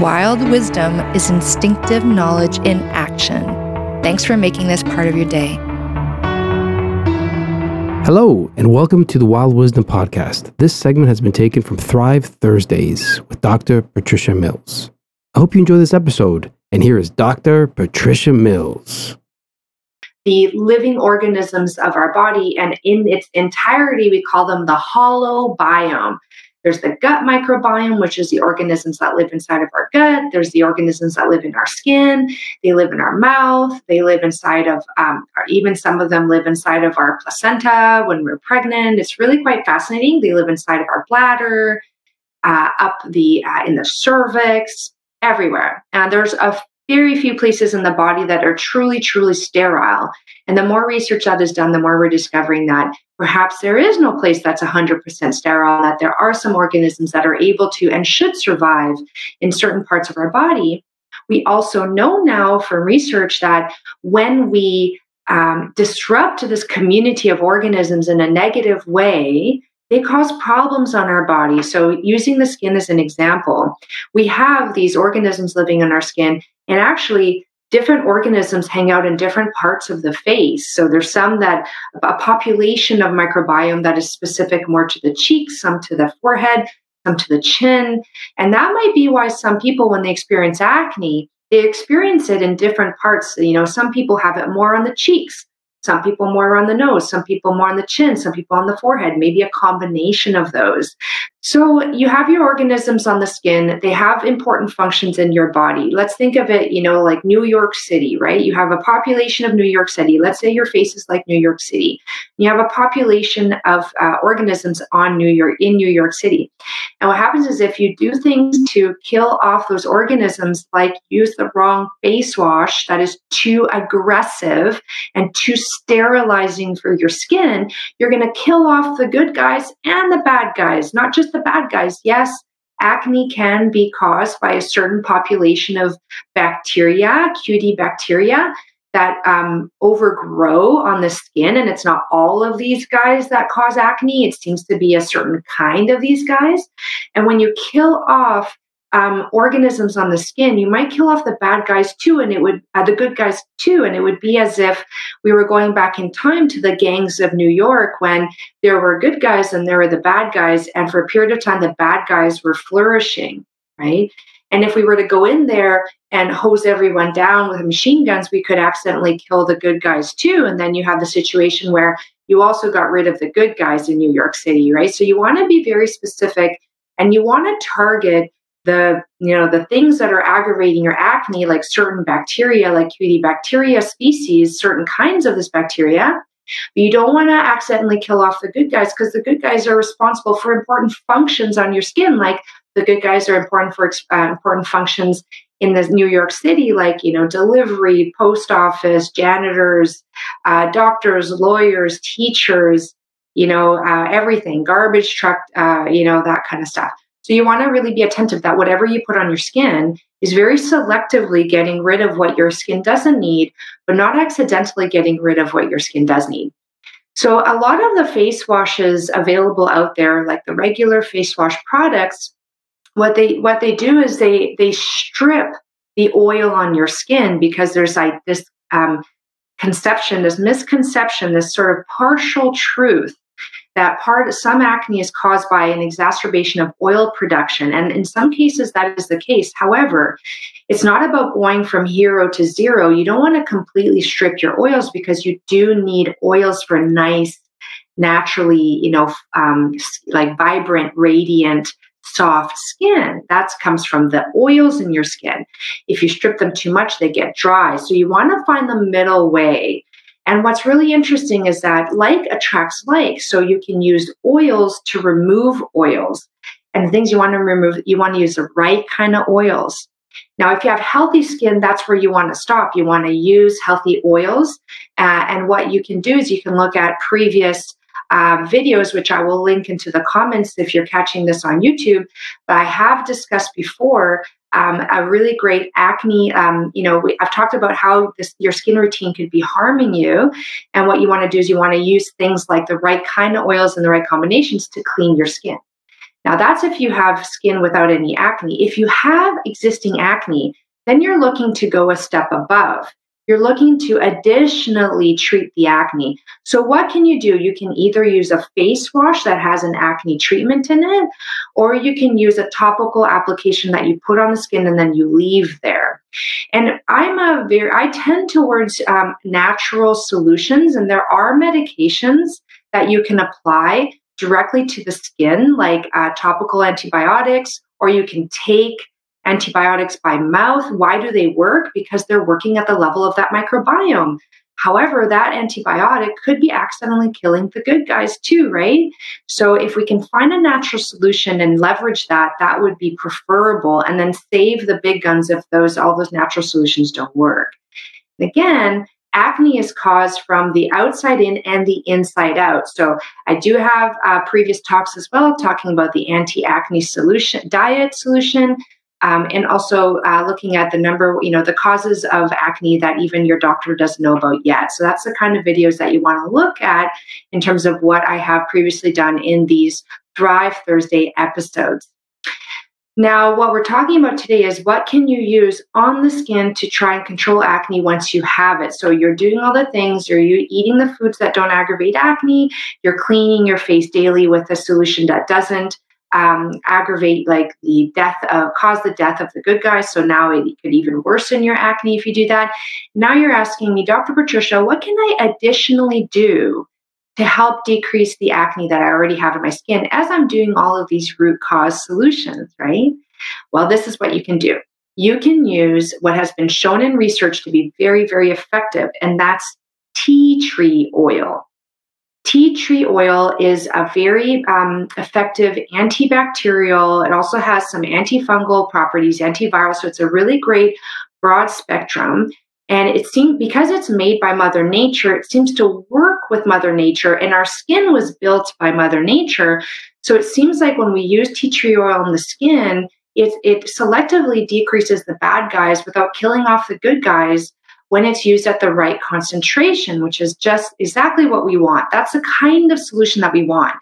Wild wisdom is instinctive knowledge in action. Thanks for making this part of your day. Hello, and welcome to the Wild Wisdom Podcast. This segment has been taken from Thrive Thursdays with Dr. Patricia Mills. I hope you enjoy this episode, and here is Dr. Patricia Mills. The living organisms of our body, and in its entirety, we call them the holobiome. There's the gut microbiome, which is the organisms that live inside of our gut. There's the organisms that live in our skin. They live in our mouth. They live inside of, um, even some of them live inside of our placenta when we're pregnant. It's really quite fascinating. They live inside of our bladder, uh, up the uh, in the cervix, everywhere. And there's a very few places in the body that are truly, truly sterile. And the more research that is done, the more we're discovering that perhaps there is no place that's 100% sterile, that there are some organisms that are able to and should survive in certain parts of our body. We also know now from research that when we um, disrupt this community of organisms in a negative way, they cause problems on our body. So, using the skin as an example, we have these organisms living in our skin, and actually, different organisms hang out in different parts of the face. So there's some that a population of microbiome that is specific more to the cheeks, some to the forehead, some to the chin. And that might be why some people, when they experience acne, they experience it in different parts. You know, some people have it more on the cheeks, some people more on the nose, some people more on the chin, some people on the forehead, maybe a combination of those. So you have your organisms on the skin, they have important functions in your body. Let's think of it, you know, like New York City, right? You have a population of New York City. Let's say your face is like New York City. You have a population of uh, organisms on New York in New York City. And what happens is if you do things to kill off those organisms, like use the wrong face wash that is too aggressive and too sterilizing for your skin, you're going to kill off the good guys and the bad guys, not just the bad guys. Yes, acne can be caused by a certain population of bacteria, Cutibacteria, that um, overgrow on the skin. And it's not all of these guys that cause acne, it seems to be a certain kind of these guys. And when you kill off um, organisms on the skin, you might kill off the bad guys too, and it would uh, the good guys too, and it would be as if we were going back in time to the gangs of New York when there were good guys and there were the bad guys, and for a period of time the bad guys were flourishing, right? And if we were to go in there and hose everyone down with machine guns, we could accidentally kill the good guys too, and then you have the situation where you also got rid of the good guys in New York City, right? So you want to be very specific, and you want to target the you know the things that are aggravating your acne like certain bacteria like Cutibacteria species certain kinds of this bacteria but you don't want to accidentally kill off the good guys because the good guys are responsible for important functions on your skin like the good guys are important for uh, important functions in the New York City, like you know, delivery, post office, janitors, uh, doctors, lawyers, teachers, you know, uh, everything, garbage truck, uh, you know, that kind of stuff. So you want to really be attentive that whatever you put on your skin is very selectively getting rid of what your skin doesn't need, but not accidentally getting rid of what your skin does need. So a lot of the face washes available out there, like the regular face wash products, what they what they do is they they strip the oil on your skin because there's like this um, conception, this misconception, this sort of partial truth that part some acne is caused by an exacerbation of oil production. And in some cases that is the case. However it's not about going from hero to zero. You don't want to completely strip your oils because you do need oils for nice naturally you know um, like vibrant radiant soft skin. That comes from the oils in your skin. If you strip them too much they get dry. So you want to find the middle way and what's really interesting is that like attracts like. So you can use oils to remove oils. And the things you want to remove, you want to use the right kind of oils. Now, if you have healthy skin, that's where you want to stop. You want to use healthy oils. Uh, and what you can do is you can look at previous uh, videos, which I will link into the comments if you're catching this on YouTube. But I have discussed before um, a really great acne. Um, you know, we, I've talked about how this, your skin routine could be harming you, and what you want to do is you want to use things like the right kind of oils and the right combinations to clean your skin. Now, that's if you have skin without any acne. If you have existing acne, then you're looking to go a step above you're looking to additionally treat the acne. So, what can you do? You can either use a face wash that has an acne treatment in it, or you can use a topical application that you put on the skin and then you leave there. And I'm a very, I tend towards um, natural solutions, and there are medications that you can apply directly to the skin, like uh, topical antibiotics, or you can take antibiotics by mouth. Why do they work? Because they're working at the level of that microbiome. However, that antibiotic could be accidentally killing the good guys too, right? So, if we can find a natural solution and leverage that, that would be preferable, and then save the big guns if those all those natural solutions don't work. Again, acne is caused from the outside in and the inside out. So, I do have uh, previous talks as well talking about the anti-acne solution diet solution um, and also uh, looking at the number, you know, the causes of acne that even your doctor doesn't know about yet. So that's the kind of videos that you want to look at in terms of what I have previously done in these Thrive Thursday episodes. Now, what we're talking about today is what can you use on the skin to try and control acne once you have it. So you're doing all the things, you're eating the foods that don't aggravate acne, you're cleaning your face daily with a solution that doesn't um, aggravate like the death of cause the death of the good guys so now it could even worsen your acne if you do that. Now you're asking me dr patricia what can i additionally do to help decrease the acne that i already have in my skin as i'm doing all of these root cause solutions right? Well this is what you can do. You can use what has been shown in research to be very very effective and that's tea tree oil Tea tree oil is a very um, effective antibacterial. It also has some antifungal properties, antiviral. So it's a really great broad spectrum. And it seems because it's made by Mother Nature, it seems to work with Mother Nature. And our skin was built by Mother Nature. So it seems like when we use tea tree oil in the skin, it, it selectively decreases the bad guys without killing off the good guys when it's used at the right concentration, which is just exactly what we want. That's the kind of solution that we want.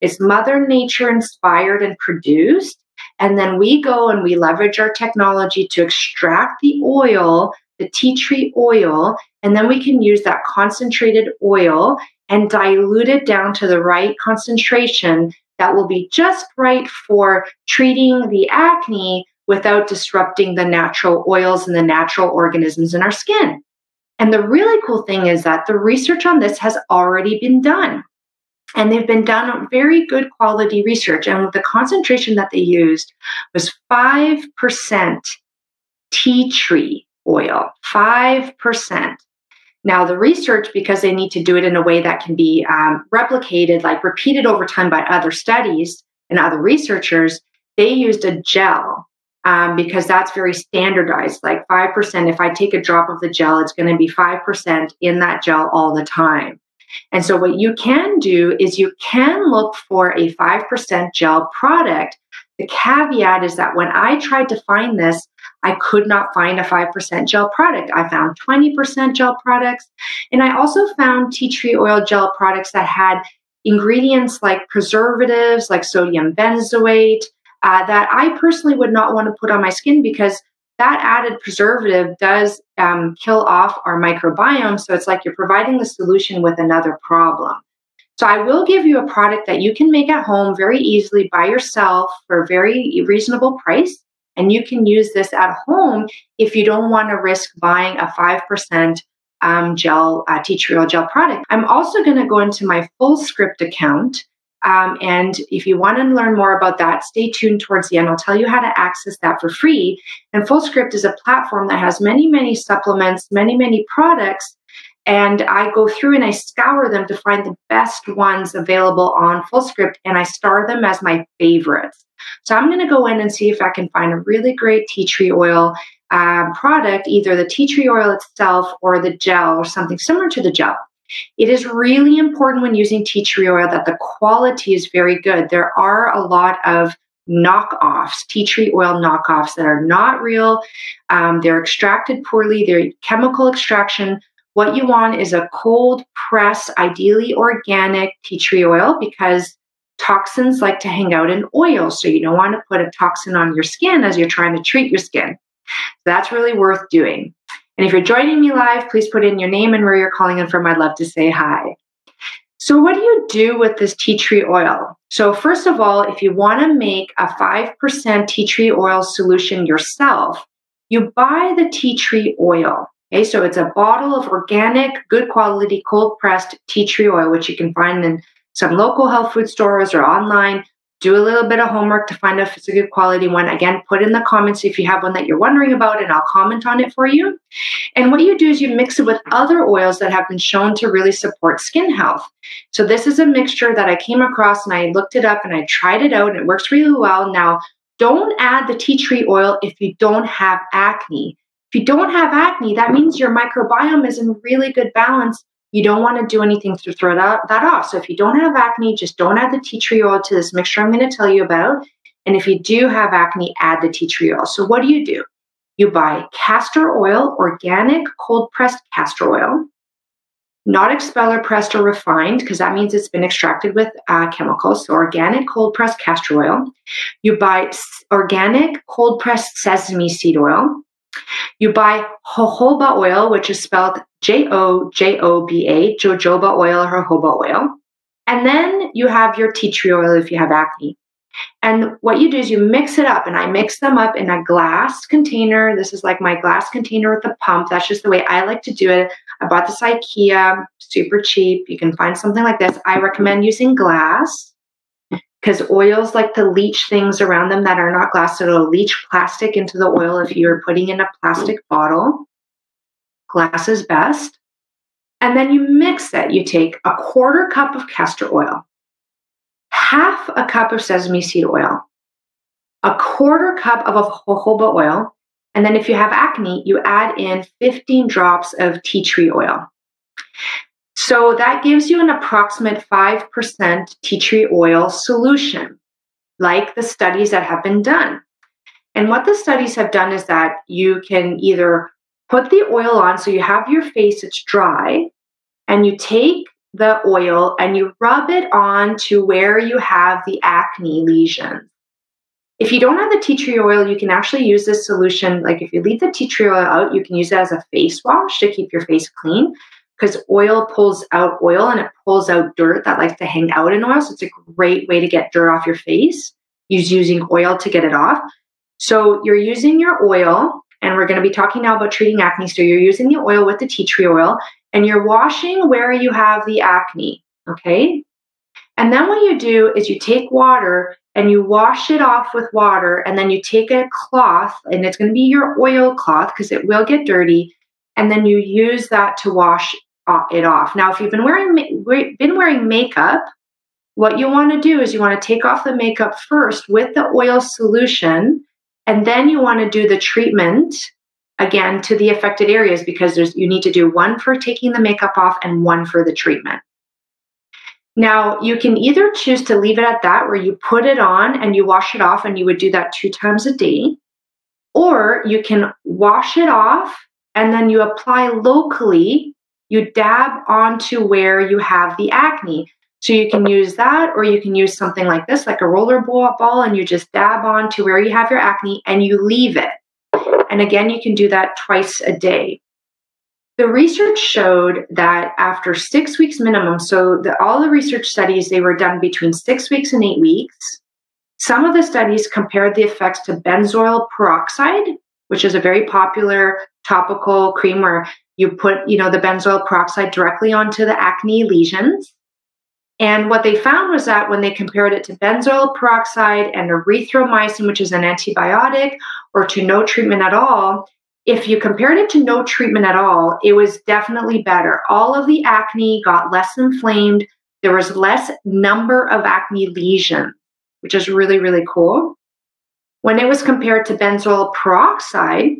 It's Mother Nature inspired and produced. And then we go and we leverage our technology to extract the oil, the tea tree oil, and then we can use that concentrated oil and dilute it down to the right concentration that will be just right for treating the acne without disrupting the natural oils and the natural organisms in our skin. And the really cool thing is that the research on this has already been done. And they've been done very good quality research. And the concentration that they used was 5% tea tree oil, 5%. Now, the research, because they need to do it in a way that can be um, replicated, like repeated over time by other studies and other researchers, they used a gel um, because that's very standardized. Like 5%, if I take a drop of the gel, it's going to be 5% in that gel all the time. And so, what you can do is you can look for a 5% gel product. The caveat is that when I tried to find this, I could not find a 5% gel product. I found 20% gel products. And I also found tea tree oil gel products that had ingredients like preservatives, like sodium benzoate, uh, that I personally would not want to put on my skin because that added preservative does um, kill off our microbiome. So it's like you're providing the solution with another problem. So I will give you a product that you can make at home very easily by yourself for a very reasonable price. And you can use this at home if you don't want to risk buying a 5% um, gel, uh, tea tree oil gel product. I'm also going to go into my Fullscript account um, and if you want to learn more about that, stay tuned towards the end. I'll tell you how to access that for free. And Fullscript is a platform that has many, many supplements, many, many products and I go through and I scour them to find the best ones available on Fullscript and I star them as my favorites. So I'm going to go in and see if I can find a really great tea tree oil um, product, either the tea tree oil itself or the gel or something similar to the gel. It is really important when using tea tree oil that the quality is very good. There are a lot of knockoffs, tea tree oil knockoffs that are not real. Um, they're extracted poorly, they're chemical extraction. What you want is a cold press, ideally organic tea tree oil because toxins like to hang out in oil. So you don't want to put a toxin on your skin as you're trying to treat your skin. That's really worth doing. And if you're joining me live, please put in your name and where you're calling in from. I'd love to say hi. So, what do you do with this tea tree oil? So, first of all, if you want to make a 5% tea tree oil solution yourself, you buy the tea tree oil. Okay, so it's a bottle of organic, good quality, cold pressed tea tree oil, which you can find in some local health food stores or online do a little bit of homework to find if it's a good quality one. Again, put in the comments if you have one that you're wondering about, and I'll comment on it for you. And what you do is you mix it with other oils that have been shown to really support skin health. So, this is a mixture that I came across and I looked it up and I tried it out, and it works really well. Now, don't add the tea tree oil if you don't have acne. If you don't have acne, that means your microbiome is in really good balance you don't want to do anything to throw that, that off. So if you don't have acne, just don't add the tea tree oil to this mixture I'm going to tell you about. And if you do have acne, add the tea tree oil. So what do you do? You buy castor oil, organic cold pressed castor oil, not expeller pressed or refined, because that means it's been extracted with uh, chemicals. So organic cold pressed castor oil. You buy organic cold pressed sesame seed oil. You buy jojoba oil, which is spelled J O J O B A, jojoba oil or jojoba oil. And then you have your tea tree oil if you have acne. And what you do is you mix it up, and I mix them up in a glass container. This is like my glass container with a pump. That's just the way I like to do it. I bought this IKEA, super cheap. You can find something like this. I recommend using glass because oils like to leach things around them that are not glass. So it'll leach plastic into the oil if you're putting in a plastic bottle. Glass is best. And then you mix it. You take a quarter cup of castor oil, half a cup of sesame seed oil, a quarter cup of jojoba oil, and then if you have acne, you add in 15 drops of tea tree oil. So that gives you an approximate 5% tea tree oil solution, like the studies that have been done. And what the studies have done is that you can either put the oil on so you have your face, it's dry, and you take the oil and you rub it on to where you have the acne lesions. If you don't have the tea tree oil, you can actually use this solution. Like if you leave the tea tree oil out, you can use it as a face wash to keep your face clean because oil pulls out oil and it pulls out dirt that likes to hang out in oil. So it's a great way to get dirt off your face. Use using oil to get it off. So you're using your oil, and we're going to be talking now about treating acne. So you're using the oil with the tea tree oil, and you're washing where you have the acne. Okay. And then what you do is you take water and you wash it off with water, and then you take a cloth, and it's going to be your oil cloth because it will get dirty, and then you use that to wash it off. Now, if you've been wearing been wearing makeup, what you want to do is you want to take off the makeup first with the oil solution, and then you want to do the treatment again to the affected areas because there's you need to do one for taking the makeup off and one for the treatment. Now, you can either choose to leave it at that where you put it on and you wash it off and you would do that two times a day, or you can wash it off and then you apply locally you dab onto where you have the acne. So you can use that, or you can use something like this, like a roller ball, and you just dab onto where you have your acne and you leave it. And again, you can do that twice a day. The research showed that after six weeks minimum, so the, all the research studies, they were done between six weeks and eight weeks. Some of the studies compared the effects to benzoyl peroxide, which is a very popular topical cream where you put, you know, the benzoyl peroxide directly onto the acne lesions. And what they found was that when they compared it to benzoyl peroxide and erythromycin, which is an antibiotic, or to no treatment at all, if you compared it to no treatment at all, it was definitely better. All of the acne got less inflamed. There was less number of acne lesions, which is really, really cool. When it was compared to benzoyl peroxide,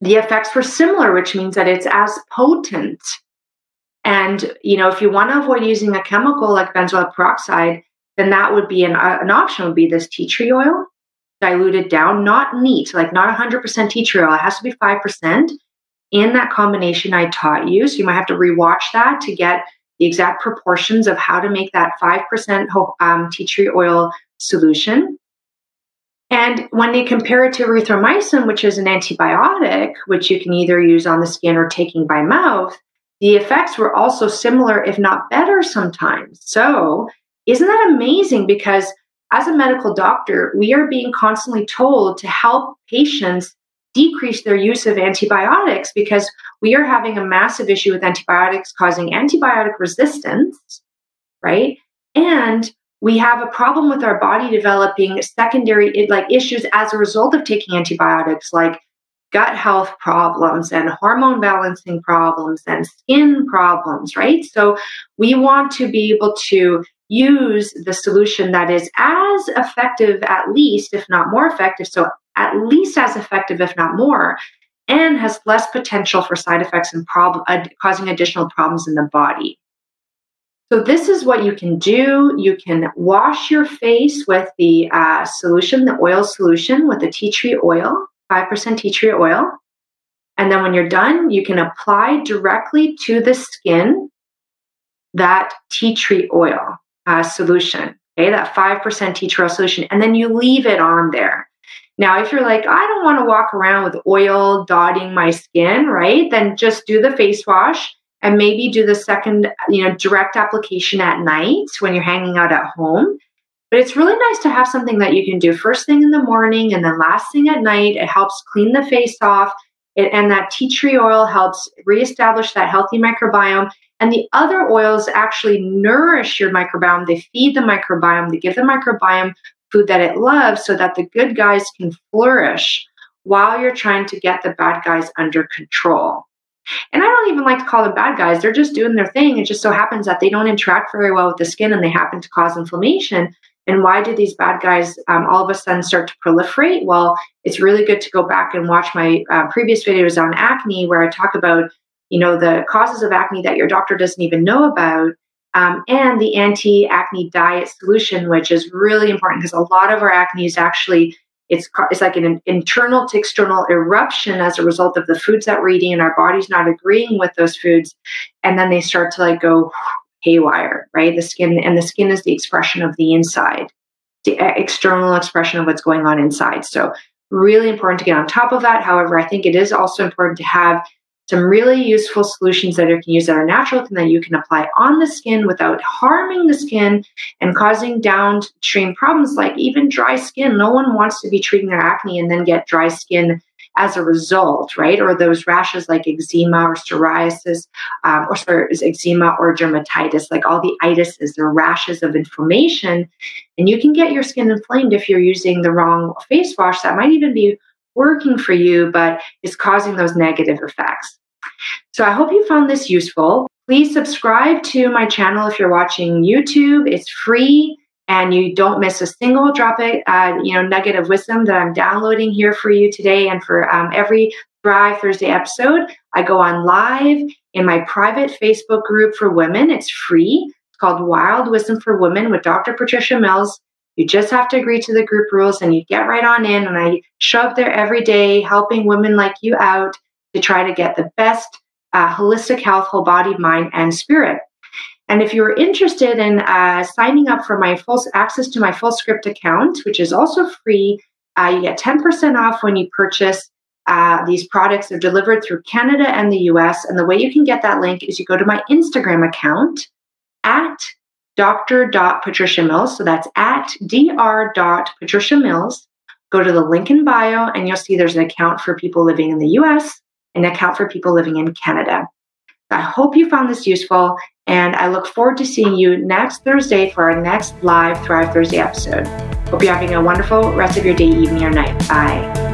the effects were similar, which means that it's as potent. And, you know, if you want to avoid using a chemical like benzoyl peroxide, then that would be an, uh, an option would be this tea tree oil diluted down, not neat, like not 100% tea tree oil. It has to be 5% in that combination I taught you. So you might have to rewatch that to get the exact proportions of how to make that 5% um, tea tree oil solution. And when they compare it to erythromycin, which is an antibiotic, which you can either use on the skin or taking by mouth, the effects were also similar, if not better sometimes. So, isn't that amazing? Because as a medical doctor, we are being constantly told to help patients decrease their use of antibiotics because we are having a massive issue with antibiotics causing antibiotic resistance, right? And we have a problem with our body developing secondary like issues as a result of taking antibiotics like gut health problems and hormone balancing problems and skin problems right so we want to be able to use the solution that is as effective, at least, if not more effective. So, at least as effective, if not more, and has less potential for side effects and uh, causing additional problems in the body. So, this is what you can do. You can wash your face with the uh, solution, the oil solution with the tea tree oil, 5% tea tree oil. And then when you're done, you can apply directly to the skin that tea tree oil uh, solution, okay, that 5% tea tree oil solution, and then you leave it on there. Now, if you're like, I don't want to walk around with oil dotting my skin, right? Then just do the face wash and maybe do the second, you know, direct application at night when you're hanging out at home. But it's really nice to have something that you can do first thing in the morning and then last thing at night. It helps clean the face off. It, and that tea tree oil helps reestablish that healthy microbiome. And the other oils actually nourish your microbiome. They feed the microbiome, they give the microbiome food that it loves so that the good guys can flourish while you're trying to get the bad guys under control. And I don't even like to call them bad guys. They're just doing their thing. It just so happens that they don't interact very well with the skin and they happen to cause inflammation. And why do these bad guys um, all of a sudden start to proliferate? Well, it's really good to go back and watch my uh, previous videos on acne where I talk about you know, the causes of acne that your doctor doesn't even know about, um, and the anti acne diet solution, which is really important because a lot of our acne is actually. It's, it's like an internal to external eruption as a result of the foods that we're eating and our body's not agreeing with those foods and then they start to like go haywire right? The skin and the skin is the expression of the inside the eh, external expression of what's going on inside. So really important to get on top of that. However i think it is also important to have some really useful solutions that you can use that are natural and that you can apply on the skin without harming the skin and causing downstream problems like even dry skin. No one wants to be treating their acne and then get dry skin as a result, right? Or those rashes like eczema or psoriasis, um, or sorry, eczema or dermatitis, like all the itises, they're rashes of inflammation. And you can get your skin inflamed if you're using the wrong face wash. That might even be working for you, but is causing those negative effects. So I hope you found this useful. Please subscribe to my channel if you're watching YouTube. It's free and you don't miss a single drop it, uh, you know, nugget of wisdom that I'm downloading here for you today. And for um, every Thrive Thursday episode, I go on live in my private Facebook group for women. It's free. It's called Wild Wisdom for Women with Dr. Patricia Mills. You just have to agree to the group rules and you get right on in. And I show up there every day helping women like you out to try to get the best uh, holistic health, whole body, mind, and spirit. And if you're interested in uh, signing up for my full access to my Fullscript account, which is also free, uh, you get 10% off when you purchase uh, these products. They're delivered through Canada and the US. And the way you can get that link is you go to my Instagram account at Dr. Patricia Mills. So that's at Dr. Mills. Go to the link in bio and you'll see there's an account for people living in the US, an account for people living in Canada. I hope you found this useful and I look forward to seeing you next Thursday for our next live Thrive Thursday episode. Hope you're having a wonderful rest of your day, evening, or night. Bye.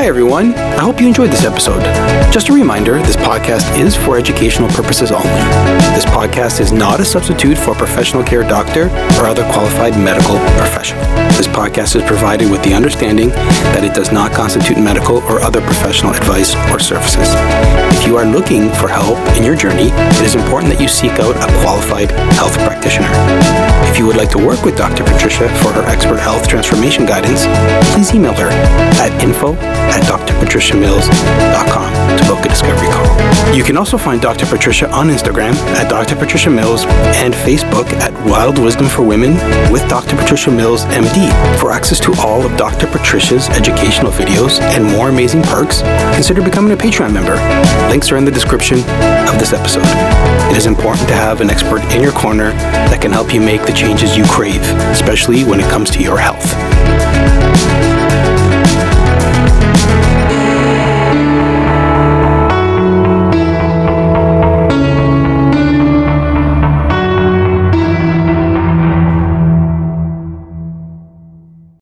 Hi, everyone. I hope you enjoyed this episode. Just a reminder this podcast is for educational purposes only. This podcast is not a substitute for a professional care doctor or other qualified medical professional. This podcast is provided with the understanding that it does not constitute medical or other professional advice or services. If you are looking for help in your journey, it is important that you seek out a qualified health practitioner. If you would like to work with Dr. Patricia for her expert health transformation guidance, please email her at info at drpatriciamills.com to book a discovery. You can also find Dr. Patricia on Instagram at Dr. Patricia Mills and Facebook at Wild Wisdom for Women with Dr. Patricia Mills MD. For access to all of Dr. Patricia's educational videos and more amazing perks, consider becoming a Patreon member. Links are in the description of this episode. It is important to have an expert in your corner that can help you make the changes you crave, especially when it comes to your health.